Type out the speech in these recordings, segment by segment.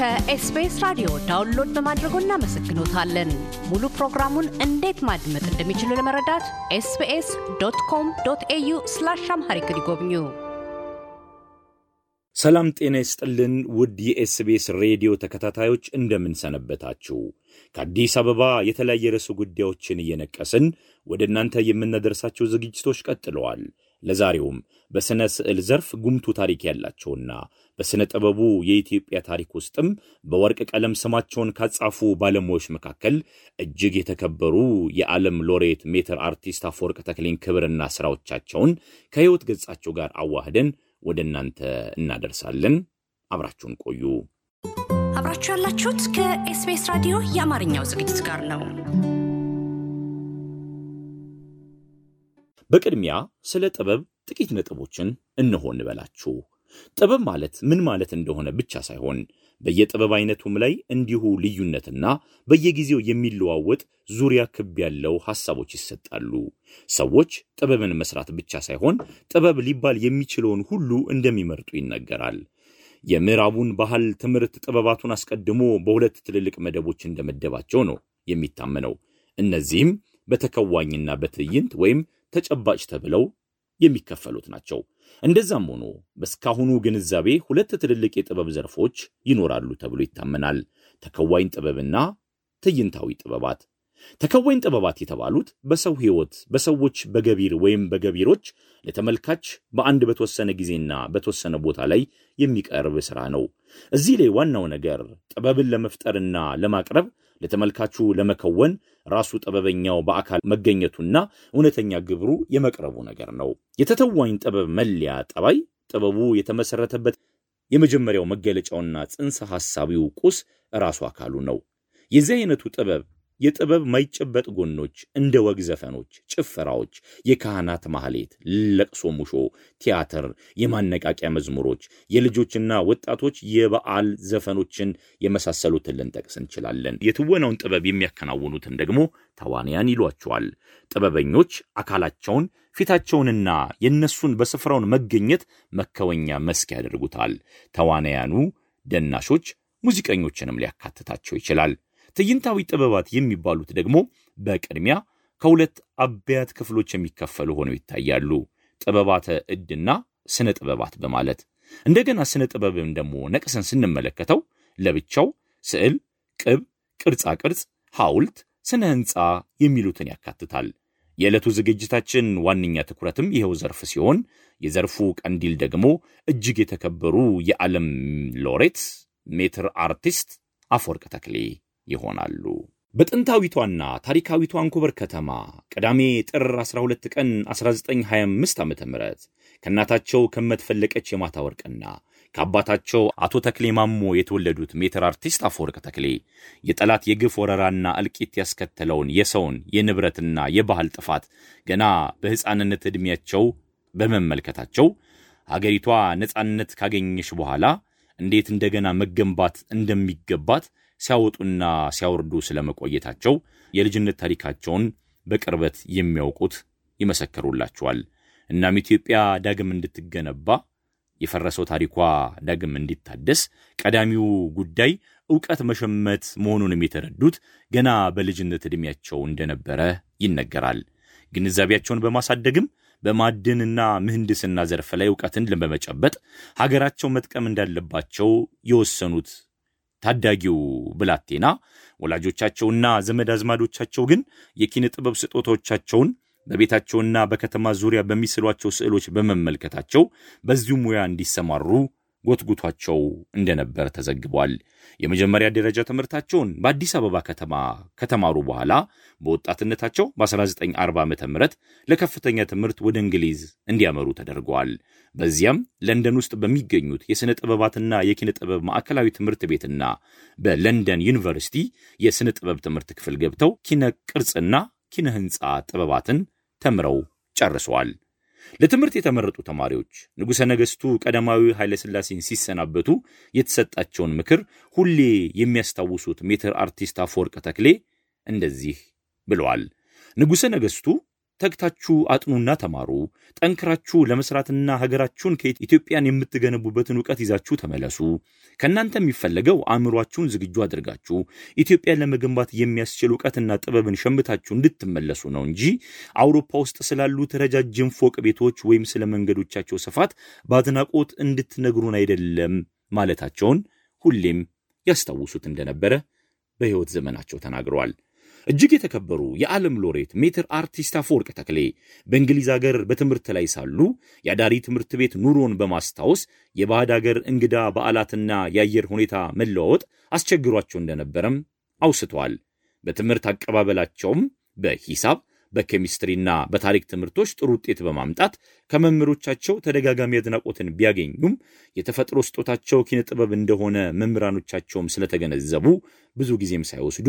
ከኤስቢኤስ ራዲዮ download በማድረጎ እናመሰግኖታለን። ሙሉ ፕሮግራሙን እንዴት ማድመጥ እንደሚችሉ ለመረዳት SBS dot com dot au slash Amharic ይጎብኙ። ሰላም ጤና ይስጥልን ውድ የኤስቢኤስ ሬዲዮ ተከታታዮች እንደምን ሰነበታችሁ። ከአዲስ አበባ የተለያየ ርዕሰ ጉዳዮችን እየነቀስን ወደ እናንተ የምናደርሳቸው ዝግጅቶች ቀጥለዋል። ለዛሬውም በሥነ ስዕል ዘርፍ ጉምቱ ታሪክ ያላቸውና በሥነ ጥበቡ የኢትዮጵያ ታሪክ ውስጥም በወርቅ ቀለም ስማቸውን ካጻፉ ባለሙያዎች መካከል እጅግ የተከበሩ የዓለም ሎሬት ሜትር አርቲስት አፈወርቅ ተክሌን ክብርና ሥራዎቻቸውን ከሕይወት ገጻቸው ጋር አዋህደን ወደ እናንተ እናደርሳለን። አብራችሁን ቆዩ። አብራችሁ ያላችሁት ከኤስቢኤስ ራዲዮ የአማርኛው ዝግጅት ጋር ነው። በቅድሚያ ስለ ጥበብ ጥቂት ነጥቦችን እንሆ እንበላችሁ። ጥበብ ማለት ምን ማለት እንደሆነ ብቻ ሳይሆን በየጥበብ አይነቱም ላይ እንዲሁ ልዩነትና በየጊዜው የሚለዋወጥ ዙሪያ ክብ ያለው ሐሳቦች ይሰጣሉ። ሰዎች ጥበብን መስራት ብቻ ሳይሆን ጥበብ ሊባል የሚችለውን ሁሉ እንደሚመርጡ ይነገራል። የምዕራቡን ባህል ትምህርት ጥበባቱን አስቀድሞ በሁለት ትልልቅ መደቦች እንደመደባቸው ነው የሚታመነው። እነዚህም በተከዋኝና በትዕይንት ወይም ተጨባጭ ተብለው የሚከፈሉት ናቸው። እንደዛም ሆኖ በእስካሁኑ ግንዛቤ ሁለት ትልልቅ የጥበብ ዘርፎች ይኖራሉ ተብሎ ይታመናል። ተከዋኝ ጥበብና ትዕይንታዊ ጥበባት። ተከዋኝ ጥበባት የተባሉት በሰው ሕይወት፣ በሰዎች በገቢር ወይም በገቢሮች ለተመልካች በአንድ በተወሰነ ጊዜና በተወሰነ ቦታ ላይ የሚቀርብ ሥራ ነው። እዚህ ላይ ዋናው ነገር ጥበብን ለመፍጠርና ለማቅረብ ለተመልካቹ ለመከወን ራሱ ጥበበኛው በአካል መገኘቱና እውነተኛ ግብሩ የመቅረቡ ነገር ነው። የተተዋኝ ጥበብ መለያ ጠባይ ጥበቡ የተመሰረተበት የመጀመሪያው መገለጫውና ጽንሰ ሐሳቢው ቁስ ራሱ አካሉ ነው። የዚህ አይነቱ ጥበብ የጥበብ ማይጨበጥ ጎኖች እንደ ወግ ዘፈኖች፣ ጭፈራዎች፣ የካህናት ማህሌት፣ ለቅሶ፣ ሙሾ፣ ቲያትር፣ የማነቃቂያ መዝሙሮች፣ የልጆችና ወጣቶች የበዓል ዘፈኖችን የመሳሰሉትን ልንጠቅስ እንችላለን። የትወናውን ጥበብ የሚያከናውኑትን ደግሞ ተዋንያን ይሏቸዋል። ጥበበኞች አካላቸውን ፊታቸውንና የእነሱን በስፍራውን መገኘት መከወኛ መስክ ያደርጉታል። ተዋናያኑ ደናሾች፣ ሙዚቀኞችንም ሊያካትታቸው ይችላል። ትዕይንታዊ ጥበባት የሚባሉት ደግሞ በቅድሚያ ከሁለት አበያት ክፍሎች የሚከፈሉ ሆነው ይታያሉ። ጥበባተ ዕድና ስነ ጥበባት በማለት እንደገና ስነ ጥበብን ደግሞ ነቅሰን ስንመለከተው ለብቻው ስዕል፣ ቅብ፣ ቅርጻ ቅርጽ፣ ሐውልት፣ ስነ ሕንፃ የሚሉትን ያካትታል። የዕለቱ ዝግጅታችን ዋነኛ ትኩረትም ይኸው ዘርፍ ሲሆን የዘርፉ ቀንዲል ደግሞ እጅግ የተከበሩ የዓለም ሎሬት ሜትር አርቲስት አፈወርቅ ተክሌ ይሆናሉ። በጥንታዊቷና ታሪካዊቷ አንኮበር ከተማ ቅዳሜ ጥር 12 ቀን 1925 ዓ ም ከእናታቸው ከመትፈለቀች የማታ ወርቅና ከአባታቸው አቶ ተክሌ ማሞ የተወለዱት ሜትር አርቲስት አፈወርቅ ተክሌ የጠላት የግፍ ወረራና እልቂት ያስከተለውን የሰውን የንብረትና የባህል ጥፋት ገና በሕፃንነት ዕድሜያቸው በመመልከታቸው ሀገሪቷ ነፃነት ካገኘች በኋላ እንዴት እንደገና መገንባት እንደሚገባት ሲያወጡና ሲያወርዱ ስለመቆየታቸው የልጅነት ታሪካቸውን በቅርበት የሚያውቁት ይመሰክሩላቸዋል። እናም ኢትዮጵያ ዳግም እንድትገነባ የፈረሰው ታሪኳ ዳግም እንዲታደስ ቀዳሚው ጉዳይ ዕውቀት መሸመት መሆኑንም የተረዱት ገና በልጅነት ዕድሜያቸው እንደነበረ ይነገራል። ግንዛቤያቸውን በማሳደግም በማዕድንና ምህንድስና ዘርፍ ላይ ዕውቀትን በመጨበጥ ሀገራቸው መጥቀም እንዳለባቸው የወሰኑት ታዳጊው ብላቴና ወላጆቻቸውና ዘመድ አዝማዶቻቸው ግን የኪነ ጥበብ ስጦታዎቻቸውን በቤታቸውና በከተማ ዙሪያ በሚስሏቸው ስዕሎች በመመልከታቸው በዚሁ ሙያ እንዲሰማሩ ጎትጉቷቸው እንደነበር ተዘግቧል። የመጀመሪያ ደረጃ ትምህርታቸውን በአዲስ አበባ ከተማ ከተማሩ በኋላ በወጣትነታቸው በ1940 ዓ ም ለከፍተኛ ትምህርት ወደ እንግሊዝ እንዲያመሩ ተደርገዋል። በዚያም ለንደን ውስጥ በሚገኙት የሥነ ጥበባትና የኪነ ጥበብ ማዕከላዊ ትምህርት ቤትና በለንደን ዩኒቨርሲቲ የሥነ ጥበብ ትምህርት ክፍል ገብተው ኪነ ቅርጽና ኪነ ሕንፃ ጥበባትን ተምረው ጨርሰዋል። ለትምህርት የተመረጡ ተማሪዎች ንጉሠ ነገሥቱ ቀዳማዊ ኃይለ ሥላሴን ሲሰናበቱ የተሰጣቸውን ምክር ሁሌ የሚያስታውሱት ሜትር አርቲስት አፈወርቅ ተክሌ እንደዚህ ብለዋል። ንጉሠ ነገሥቱ ተግታችሁ አጥኑና ተማሩ። ጠንክራችሁ ለመስራትና ሀገራችሁን ከኢትዮጵያን የምትገነቡበትን እውቀት ይዛችሁ ተመለሱ። ከእናንተ የሚፈለገው አእምሯችሁን ዝግጁ አድርጋችሁ ኢትዮጵያን ለመገንባት የሚያስችል እውቀትና ጥበብን ሸምታችሁ እንድትመለሱ ነው እንጂ አውሮፓ ውስጥ ስላሉት ረጃጅም ፎቅ ቤቶች ወይም ስለ መንገዶቻቸው ስፋት በአድናቆት እንድትነግሩን አይደለም ማለታቸውን ሁሌም ያስታውሱት እንደነበረ በሕይወት ዘመናቸው ተናግረዋል። እጅግ የተከበሩ የዓለም ሎሬት ሜትር አርቲስት አፈወርቅ ተክሌ በእንግሊዝ ሀገር በትምህርት ላይ ሳሉ የአዳሪ ትምህርት ቤት ኑሮን በማስታወስ የባዕድ ሀገር እንግዳ በዓላትና የአየር ሁኔታ መለዋወጥ አስቸግሯቸው እንደነበረም አውስተዋል። በትምህርት አቀባበላቸውም በሂሳብ በኬሚስትሪና በታሪክ ትምህርቶች ጥሩ ውጤት በማምጣት ከመምህሮቻቸው ተደጋጋሚ አድናቆትን ቢያገኙም የተፈጥሮ ስጦታቸው ኪነ ጥበብ እንደሆነ መምህራኖቻቸውም ስለተገነዘቡ ብዙ ጊዜም ሳይወስዱ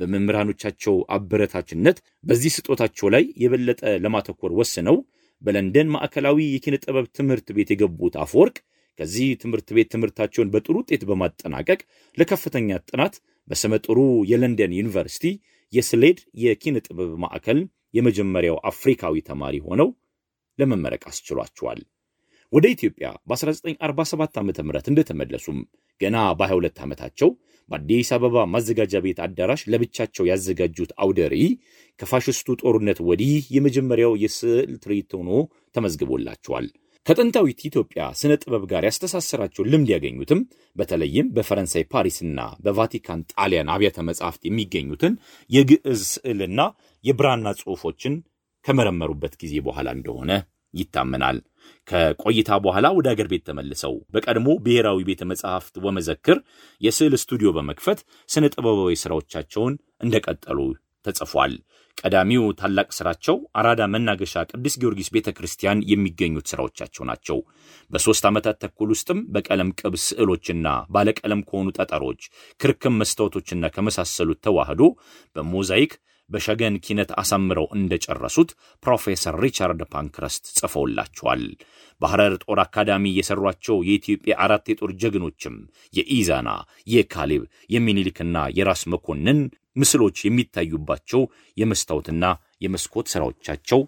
በመምህራኖቻቸው አበረታችነት በዚህ ስጦታቸው ላይ የበለጠ ለማተኮር ወስነው በለንደን ማዕከላዊ የኪነ ጥበብ ትምህርት ቤት የገቡት አፈወርቅ ከዚህ ትምህርት ቤት ትምህርታቸውን በጥሩ ውጤት በማጠናቀቅ ለከፍተኛ ጥናት በስመጥሩ የለንደን ዩኒቨርሲቲ የስሌድ የኪነ ጥበብ ማዕከል የመጀመሪያው አፍሪካዊ ተማሪ ሆነው ለመመረቅ አስችሏቸዋል። ወደ ኢትዮጵያ በ1947 ዓ ም እንደተመለሱም ገና በ22 ዓመታቸው በአዲስ አበባ ማዘጋጃ ቤት አዳራሽ ለብቻቸው ያዘጋጁት አውደ ርዕይ ከፋሽስቱ ጦርነት ወዲህ የመጀመሪያው የስዕል ትርኢት ሆኖ ተመዝግቦላቸዋል። ከጥንታዊት ኢትዮጵያ ስነ ጥበብ ጋር ያስተሳሰራቸው ልምድ ያገኙትም በተለይም በፈረንሳይ ፓሪስና በቫቲካን ጣሊያን አብያተ መጻሕፍት የሚገኙትን የግዕዝ ስዕልና የብራና ጽሑፎችን ከመረመሩበት ጊዜ በኋላ እንደሆነ ይታመናል። ከቆይታ በኋላ ወደ አገር ቤት ተመልሰው በቀድሞ ብሔራዊ ቤተ መጻሕፍት ወመዘክር የስዕል ስቱዲዮ በመክፈት ስነ ጥበባዊ ሥራዎቻቸውን እንደቀጠሉ ተጽፏል። ቀዳሚው ታላቅ ሥራቸው አራዳ መናገሻ ቅዱስ ጊዮርጊስ ቤተ ክርስቲያን የሚገኙት ሥራዎቻቸው ናቸው። በሦስት ዓመታት ተኩል ውስጥም በቀለም ቅብ ስዕሎችና ባለቀለም ከሆኑ ጠጠሮች፣ ክርክም መስታወቶችና ከመሳሰሉት ተዋህዶ በሞዛይክ በሸገን ኪነት አሳምረው እንደጨረሱት ፕሮፌሰር ሪቻርድ ፓንክረስት ጽፈውላቸዋል። በሐረር ጦር አካዳሚ የሰሯቸው የኢትዮጵያ አራት የጦር ጀግኖችም የኢዛና፣ የካሌብ፣ የሚኒሊክና የራስ መኮንን ምስሎች የሚታዩባቸው የመስታወትና የመስኮት ሥራዎቻቸው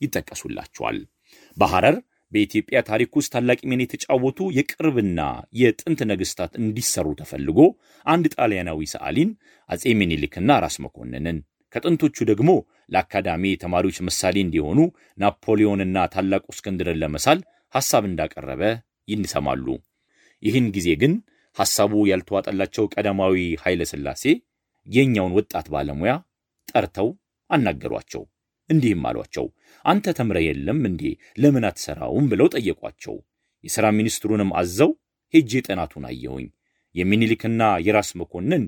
ይጠቀሱላቸዋል። በሐረር በኢትዮጵያ ታሪክ ውስጥ ታላቅ ሚና የተጫወቱ የቅርብና የጥንት ነገሥታት እንዲሰሩ ተፈልጎ አንድ ጣሊያናዊ ሰዓሊን አጼ ሚኒሊክና ራስ መኮንንን ከጥንቶቹ ደግሞ ለአካዳሚ ተማሪዎች ምሳሌ እንዲሆኑ ናፖሊዮንና ታላቁ እስክንድርን ለመሳል ሐሳብ እንዳቀረበ ይንሰማሉ። ይህን ጊዜ ግን ሐሳቡ ያልተዋጠላቸው ቀዳማዊ ኃይለ ሥላሴ የኛውን ወጣት ባለሙያ ጠርተው አናገሯቸው። እንዲህም አሏቸው፣ አንተ ተምረህ የለም እንዴ ለምን አትሠራውም ብለው ጠየቋቸው። የሥራ ሚኒስትሩንም አዘው ሄጄ ጥናቱን አየሁኝ። የሚኒሊክና የራስ መኮንን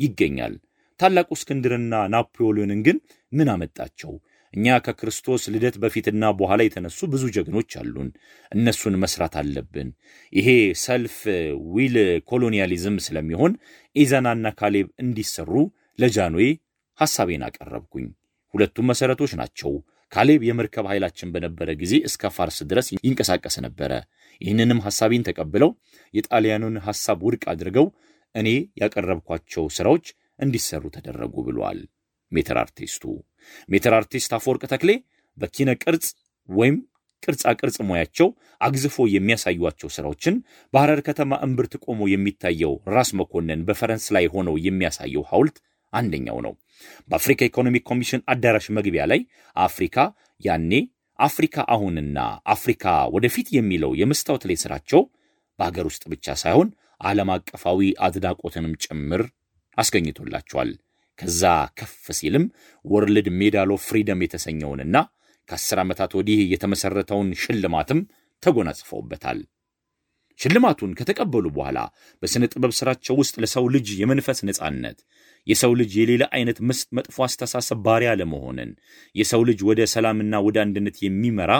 ይገኛል ታላቁ እስክንድርና ናፖሊዮንን ግን ምን አመጣቸው? እኛ ከክርስቶስ ልደት በፊትና በኋላ የተነሱ ብዙ ጀግኖች አሉን። እነሱን መስራት አለብን። ይሄ self will colonialism ስለሚሆን ኢዛናና ካሌብ እንዲሰሩ ለጃንዌ ሐሳቤን አቀረብኩኝ። ሁለቱም መሠረቶች ናቸው። ካሌብ የመርከብ ኃይላችን በነበረ ጊዜ እስከ ፋርስ ድረስ ይንቀሳቀስ ነበረ። ይህንንም ሐሳቤን ተቀብለው የጣሊያኑን ሐሳብ ውድቅ አድርገው እኔ ያቀረብኳቸው ሥራዎች እንዲሰሩ ተደረጉ ብሏል። ሜትር አርቲስቱ ሜትር አርቲስት አፈወርቅ ተክሌ በኪነ ቅርጽ ወይም ቅርጻ ቅርጽ ሙያቸው አግዝፎ የሚያሳዩቸው ሥራዎችን በሐረር ከተማ እምብርት ቆሞ የሚታየው ራስ መኮንን በፈረስ ላይ ሆነው የሚያሳየው ሐውልት አንደኛው ነው። በአፍሪካ economic ኮሚሽን አዳራሽ መግቢያ ላይ አፍሪካ ያኔ፣ አፍሪካ አሁንና አፍሪካ ወደፊት የሚለው የመስታወት ላይ ሥራቸው በሀገር ውስጥ ብቻ ሳይሆን ዓለም አቀፋዊ አድናቆትንም ጭምር አስገኝቶላቸዋል። ከዛ ከፍ ሲልም World Medal of Freedom የተሰኘውንና ከአስር ዓመታት ወዲህ የተመሠረተውን ሽልማትም ተጎናጽፈውበታል። ሽልማቱን ከተቀበሉ በኋላ በሥነ ጥበብ ሥራቸው ውስጥ ለሰው ልጅ የመንፈስ ነጻነት፣ የሰው ልጅ የሌላ አይነት መጥፎ አስተሳሰብ ባሪያ ለመሆንን፣ የሰው ልጅ ወደ ሰላምና ወደ አንድነት የሚመራ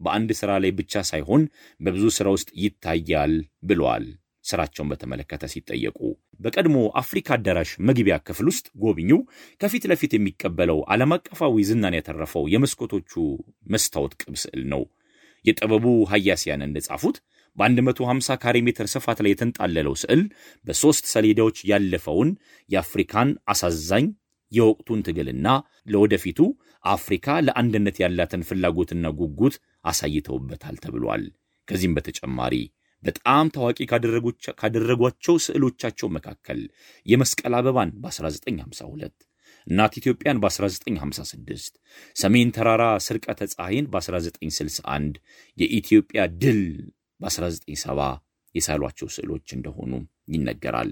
በአንድ ሥራ ላይ ብቻ ሳይሆን በብዙ ሥራ ውስጥ ይታያል ብለዋል። ስራቸውን በተመለከተ ሲጠየቁ በቀድሞ አፍሪካ አዳራሽ መግቢያ ክፍል ውስጥ ጎብኚው ከፊት ለፊት የሚቀበለው ዓለም አቀፋዊ ዝናን ያተረፈው የመስኮቶቹ መስታወት ቅብ ስዕል ነው። የጥበቡ ሀያሲያን እንደጻፉት በ150 ካሬ ሜትር ስፋት ላይ የተንጣለለው ስዕል በሦስት ሰሌዳዎች ያለፈውን የአፍሪካን አሳዛኝ የወቅቱን ትግልና ለወደፊቱ አፍሪካ ለአንድነት ያላትን ፍላጎትና ጉጉት አሳይተውበታል ተብሏል። ከዚህም በተጨማሪ በጣም ታዋቂ ካደረጓቸው ስዕሎቻቸው መካከል የመስቀል አበባን በ1952 እናት ኢትዮጵያን በ1956 ሰሜን ተራራ ስርቀተ ፀሐይን በ1961 የኢትዮጵያ ድል በ1970 የሳሏቸው ስዕሎች እንደሆኑ ይነገራል።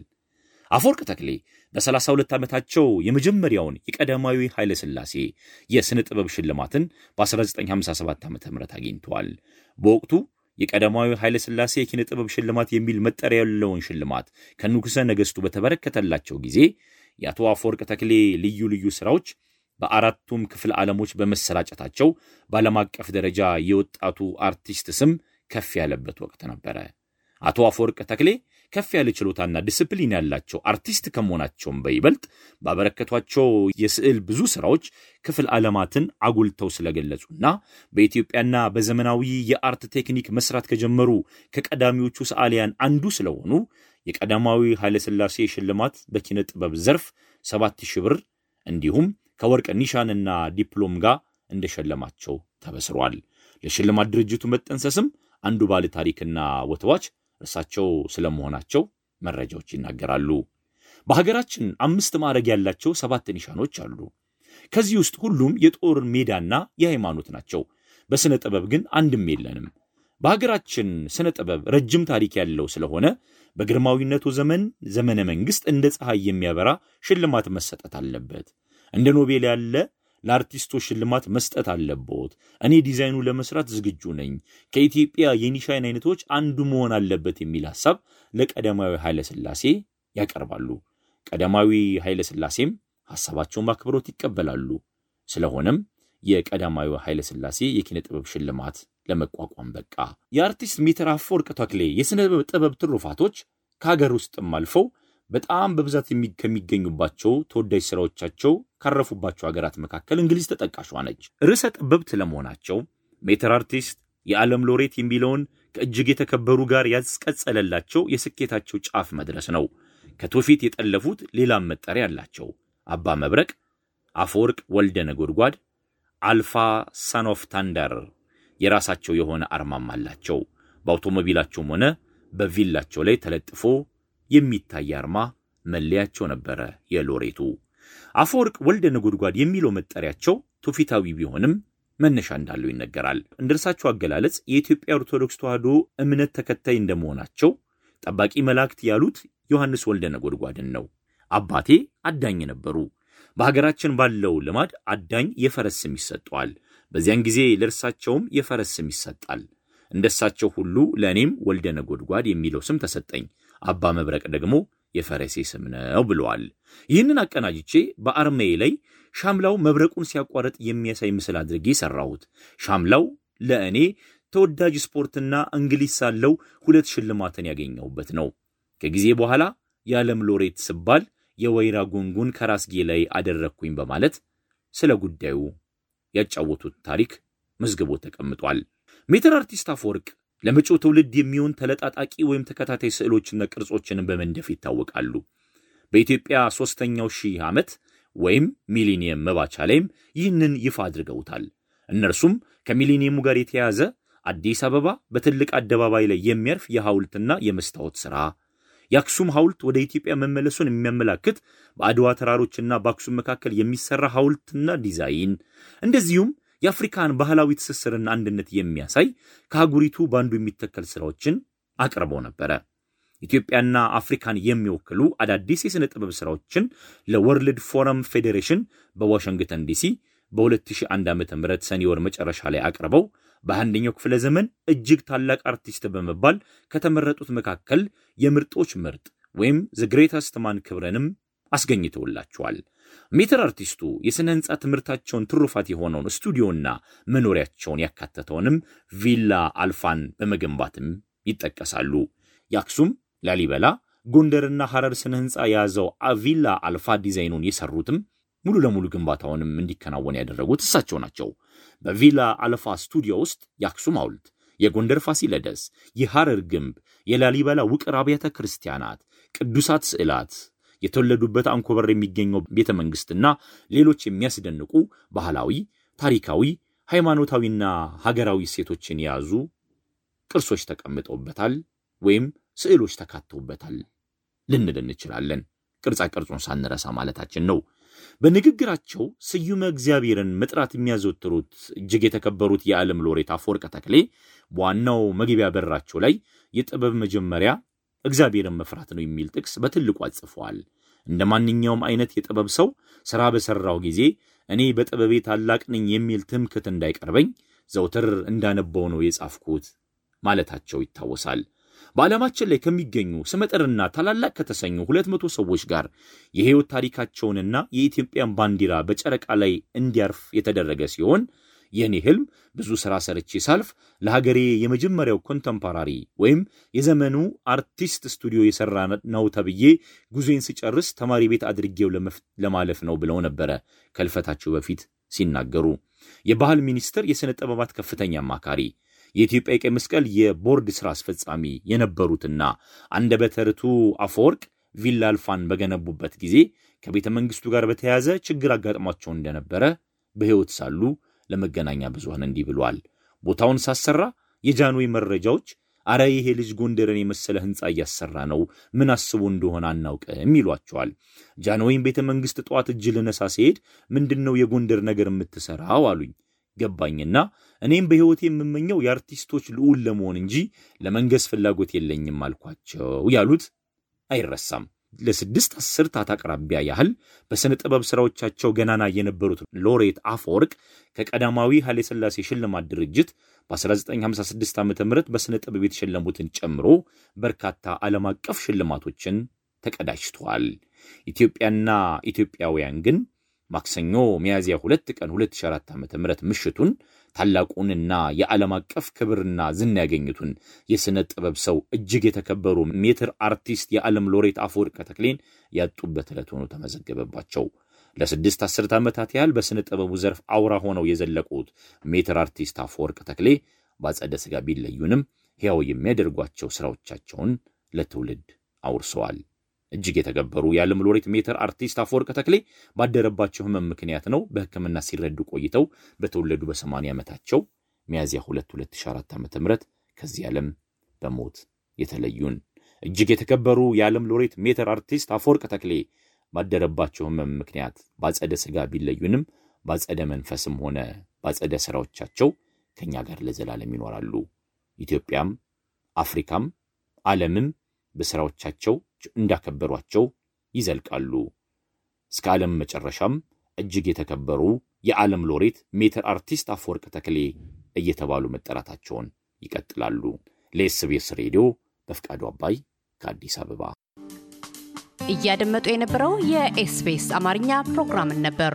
አፈወርቅ ተክሌ በ32 ዓመታቸው የመጀመሪያውን የቀዳማዊ ኃይለ ሥላሴ የሥነ ጥበብ ሽልማትን በ1957 ዓ ም አግኝተዋል። በወቅቱ የቀዳማዊ ኃይለ ሥላሴ የኪነ ጥበብ ሽልማት የሚል መጠሪያ ያለውን ሽልማት ከንጉሠ ነገሥቱ በተበረከተላቸው ጊዜ የአቶ አፈወርቅ ተክሌ ልዩ ልዩ ሥራዎች በአራቱም ክፍል ዓለሞች በመሰራጨታቸው በዓለም አቀፍ ደረጃ የወጣቱ አርቲስት ስም ከፍ ያለበት ወቅት ነበረ። አቶ አፈወርቅ ተክሌ ከፍ ያለ ችሎታና ዲስፕሊን ያላቸው አርቲስት ከመሆናቸውም በይበልጥ ባበረከቷቸው የስዕል ብዙ ሥራዎች ክፍል ዓለማትን አጉልተው ስለገለጹና በኢትዮጵያና በዘመናዊ የ art ቴክኒክ መስራት ከጀመሩ ከቀዳሚዎቹ ሰዓሊያን አንዱ ስለሆኑ የቀዳማዊ ኃይለሥላሴ ሽልማት በኪነ ጥበብ ዘርፍ ሰባት ሺህ ብር እንዲሁም ከወርቅ ኒሻንና ዲፕሎም ጋር እንደሸለማቸው ተበስሯል። ለሽልማት ድርጅቱ መጠንሰስም አንዱ ባለ ታሪክና ወተዋች እርሳቸው ስለመሆናቸው መረጃዎች ይናገራሉ። በሀገራችን አምስት ማዕረግ ያላቸው ሰባት ኒሻኖች አሉ። ከዚህ ውስጥ ሁሉም የጦር ሜዳና የሃይማኖት ናቸው። በሥነ ጥበብ ግን አንድም የለንም። በሀገራችን ስነ ጥበብ ረጅም ታሪክ ያለው ስለሆነ በግርማዊነቱ ዘመን ዘመነ መንግሥት እንደ ፀሐይ የሚያበራ ሽልማት መሰጠት አለበት። እንደ ኖቤል ያለ ለአርቲስቶች ሽልማት መስጠት አለቦት። እኔ ዲዛይኑ ለመስራት ዝግጁ ነኝ። ከኢትዮጵያ የኒሻን አይነቶች አንዱ መሆን አለበት የሚል ሐሳብ ለቀዳማዊ ኃይለ ሥላሴ ያቀርባሉ። ቀዳማዊ ኃይለ ሥላሴም ሐሳባቸውን በአክብሮት ይቀበላሉ። ስለሆነም የቀዳማዊ ኃይለ ሥላሴ የኪነ ጥበብ ሽልማት ለመቋቋም በቃ። የአርቲስት ሜትር አፈወርቅ ተክሌ የሥነ ጥበብ ትሩፋቶች ከሀገር ውስጥም አልፈው በጣም በብዛት ከሚገኙባቸው ተወዳጅ ሥራዎቻቸው ካረፉባቸው ሀገራት መካከል እንግሊዝ ተጠቃሿ ነች። ርዕሰ ጠበብት ለመሆናቸው ሜትር አርቲስት የዓለም ሎሬት የሚለውን ከእጅግ የተከበሩ ጋር ያስቀጸለላቸው የስኬታቸው ጫፍ መድረስ ነው። ከትውፊት የጠለፉት ሌላም መጠሪያ አላቸው። አባ መብረቅ፣ አፈወርቅ ወልደ ነጎድጓድ፣ አልፋ ሳኖፍ ታንደር የራሳቸው የሆነ አርማም አላቸው። በአውቶሞቢላቸውም ሆነ በቪላቸው ላይ ተለጥፎ የሚታይ አርማ መለያቸው ነበረ የሎሬቱ። አፈወርቅ ወልደ ነጎድጓድ የሚለው መጠሪያቸው ትውፊታዊ ቢሆንም መነሻ እንዳለው ይነገራል። እንደ አገላለጽ የኢትዮጵያ ኦርቶዶክስ ተዋሕዶ እምነት ተከታይ እንደመሆናቸው ጠባቂ መላእክት ያሉት ዮሐንስ ወልደ ነጎድጓድን ነው። አባቴ አዳኝ ነበሩ። በሀገራችን ባለው ልማድ አዳኝ የፈረስ ስም ይሰጠዋል። በዚያን ጊዜ ለእርሳቸውም የፈረስ ስም ይሰጣል። እንደሳቸው ሁሉ ለእኔም ወልደ ነጎድጓድ የሚለው ስም ተሰጠኝ። አባ መብረቅ ደግሞ የፈረሴ ስም ነው ብለዋል። ይህንን አቀናጅቼ በአርማዬ ላይ ሻምላው መብረቁን ሲያቋርጥ የሚያሳይ ምስል አድርጌ ሰራሁት። ሻምላው ለእኔ ተወዳጅ ስፖርትና እንግሊዝ ሳለው ሁለት ሽልማትን ያገኘሁበት ነው። ከጊዜ በኋላ የዓለም ሎሬት ስባል የወይራ ጉንጉን ከራስጌ ላይ አደረግኩኝ በማለት ስለ ጉዳዩ ያጫወቱት ታሪክ መዝግቦ ተቀምጧል። ሜትር አርቲስት አፈወርቅ ለመጪው ትውልድ የሚሆን ተለጣጣቂ ወይም ተከታታይ ስዕሎችና ቅርጾችንም በመንደፍ ይታወቃሉ። በኢትዮጵያ ሦስተኛው ሺህ ዓመት ወይም ሚሊኒየም መባቻ ላይም ይህንን ይፋ አድርገውታል። እነርሱም ከሚሊኒየሙ ጋር የተያያዘ አዲስ አበባ በትልቅ አደባባይ ላይ የሚያርፍ የሐውልትና የመስታወት ሥራ፣ የአክሱም ሐውልት ወደ ኢትዮጵያ መመለሱን የሚያመላክት በአድዋ ተራሮችና በአክሱም መካከል የሚሠራ ሐውልትና ዲዛይን እንደዚሁም የአፍሪካን ባህላዊ ትስስርና አንድነት የሚያሳይ ከአህጉሪቱ በአንዱ የሚተከል ሥራዎችን አቅርበው ነበረ። ኢትዮጵያና አፍሪካን የሚወክሉ አዳዲስ የሥነ ጥበብ ሥራዎችን ለ World Forum Federation በዋሽንግተን ዲሲ በ2001 ዓ ም ሰኔ ወር መጨረሻ ላይ አቅርበው በአንደኛው ክፍለ ዘመን እጅግ ታላቅ አርቲስት በመባል ከተመረጡት መካከል የምርጦች ምርጥ ወይም the man ክብርንም አስገኝተውላቸዋል። ሜትር አርቲስቱ የሥነ ሕንፃ ትምህርታቸውን ትሩፋት የሆነውን ስቱዲዮና መኖሪያቸውን ያካተተውንም ቪላ አልፋን በመገንባትም ይጠቀሳሉ። የአክሱም፣ ላሊበላ፣ ጎንደርና ሐረር ስነ ሕንፃ የያዘው ቪላ አልፋ ዲዛይኑን የሰሩትም ሙሉ ለሙሉ ግንባታውንም እንዲከናወን ያደረጉት እሳቸው ናቸው። በቪላ አልፋ ስቱዲዮ ውስጥ የአክሱም ሐውልት፣ የጎንደር ፋሲለደስ፣ የሐረር ግንብ፣ የላሊበላ ውቅር አብያተ ክርስቲያናት፣ ቅዱሳት ስዕላት የተወለዱበት አንኮበር የሚገኘው ቤተ መንግሥትና ሌሎች የሚያስደንቁ ባህላዊ ታሪካዊ፣ ሃይማኖታዊና ሀገራዊ እሴቶችን የያዙ ቅርሶች ተቀምጠውበታል ወይም ስዕሎች ተካተውበታል ልንል እንችላለን። ቅርጻ ቅርጹን ሳንረሳ ማለታችን ነው። በንግግራቸው ስዩመ እግዚአብሔርን መጥራት የሚያዘወትሩት እጅግ የተከበሩት የዓለም ሎሬት አፈወርቅ ተክሌ በዋናው መግቢያ በራቸው ላይ የጥበብ መጀመሪያ እግዚአብሔርን መፍራት ነው የሚል ጥቅስ በትልቁ አጽፈዋል። እንደ ማንኛውም አይነት የጥበብ ሰው ሥራ በሠራው ጊዜ እኔ በጥበቤ ታላቅ ነኝ የሚል ትምክት እንዳይቀርበኝ ዘውትር እንዳነበው ነው የጻፍኩት ማለታቸው ይታወሳል። በዓለማችን ላይ ከሚገኙ ስመጥርና ታላላቅ ከተሰኙ ሁለት መቶ ሰዎች ጋር የሕይወት ታሪካቸውንና የኢትዮጵያን ባንዲራ በጨረቃ ላይ እንዲያርፍ የተደረገ ሲሆን የእኔ ህልም ብዙ ሥራ ሰርቼ ሳልፍ ለሀገሬ የመጀመሪያው contemporary ወይም የዘመኑ አርቲስት ስቱዲዮ የሠራ ነው ተብዬ ጉዞዬን ስጨርስ ተማሪ ቤት አድርጌው ለማለፍ ነው ብለው ነበረ ከልፈታቸው በፊት ሲናገሩ። የባህል ሚኒስቴር የሥነ ጥበባት ከፍተኛ አማካሪ የኢትዮጵያ የቀይ መስቀል የቦርድ ሥራ አስፈጻሚ የነበሩትና አንደበተ ርቱዕ አፈወርቅ ቪላ አልፋን በገነቡበት ጊዜ ከቤተ መንግሥቱ ጋር በተያያዘ ችግር አጋጥሟቸው እንደነበረ በሕይወት ሳሉ ለመገናኛ ብዙሃን እንዲህ ብሏል። ቦታውን ሳሰራ የጃንዌ መረጃዎች አረ ይሄ ልጅ ጎንደርን የመሰለ ሕንፃ እያሰራ ነው፣ ምን አስቦ እንደሆነ አናውቅም ይሏቸዋል። ጃንዌን ቤተ መንግሥት ጠዋት እጅ ልነሳ ሲሄድ ምንድን ነው የጎንደር ነገር የምትሰራው አሉኝ። ገባኝና እኔም በሕይወቴ የምመኘው የአርቲስቶች ልዑል ለመሆን እንጂ ለመንገስ ፍላጎት የለኝም አልኳቸው ያሉት አይረሳም። ለስድስት አስርታት አቅራቢያ ያህል በሥነ ጥበብ ሥራዎቻቸው ገናና የነበሩት ሎሬት አፈወርቅ ከቀዳማዊ ኃይለ ሥላሴ ሽልማት ድርጅት በ1956 ዓ ም በሥነ ጥበብ የተሸለሙትን ጨምሮ በርካታ ዓለም አቀፍ ሽልማቶችን ተቀዳጅተዋል። ኢትዮጵያና ኢትዮጵያውያን ግን ማክሰኞ ሚያዝያ 2 ቀን 2004 ዓ ም ምሽቱን ታላቁንና የዓለም አቀፍ ክብርና ዝና ያገኙትን የሥነ ጥበብ ሰው እጅግ የተከበሩ ሜትር አርቲስት የዓለም ሎሬት አፈወርቅ ተክሌን ያጡበት ዕለት ሆኖ ተመዘገበባቸው። ለስድስት አስርት ዓመታት ያህል በሥነ ጥበቡ ዘርፍ አውራ ሆነው የዘለቁት ሜትር አርቲስት አፈወርቅ ተክሌ በአጸደ ሥጋ ቢለዩንም ሕያው የሚያደርጓቸው ሥራዎቻቸውን ለትውልድ አውርሰዋል። እጅግ የተከበሩ የዓለም ሎሬት ሜትር አርቲስት አፈወርቅ ተክሌ ባደረባቸው ሕመም ምክንያት ነው በሕክምና ሲረዱ ቆይተው በተወለዱ በ80 ዓመታቸው ሚያዝያ 2 2004 ዓ ም ከዚህ ዓለም በሞት የተለዩን። እጅግ የተከበሩ የዓለም ሎሬት ሜትር አርቲስት አፈወርቅ ተክሌ ባደረባቸው ሕመም ምክንያት ባጸደ ሥጋ ቢለዩንም ባጸደ መንፈስም ሆነ ባጸደ ሥራዎቻቸው ከእኛ ጋር ለዘላለም ይኖራሉ። ኢትዮጵያም አፍሪካም ዓለምም በሥራዎቻቸው እንዳከበሯቸው ይዘልቃሉ። እስከ ዓለም መጨረሻም እጅግ የተከበሩ የዓለም ሎሬት ሜትር አርቲስት አፈወርቅ ተክሌ እየተባሉ መጠራታቸውን ይቀጥላሉ። ለኤስቢኤስ ሬዲዮ በፍቃዱ አባይ ከአዲስ አበባ። እያደመጡ የነበረው የኤስቢኤስ አማርኛ ፕሮግራምን ነበር።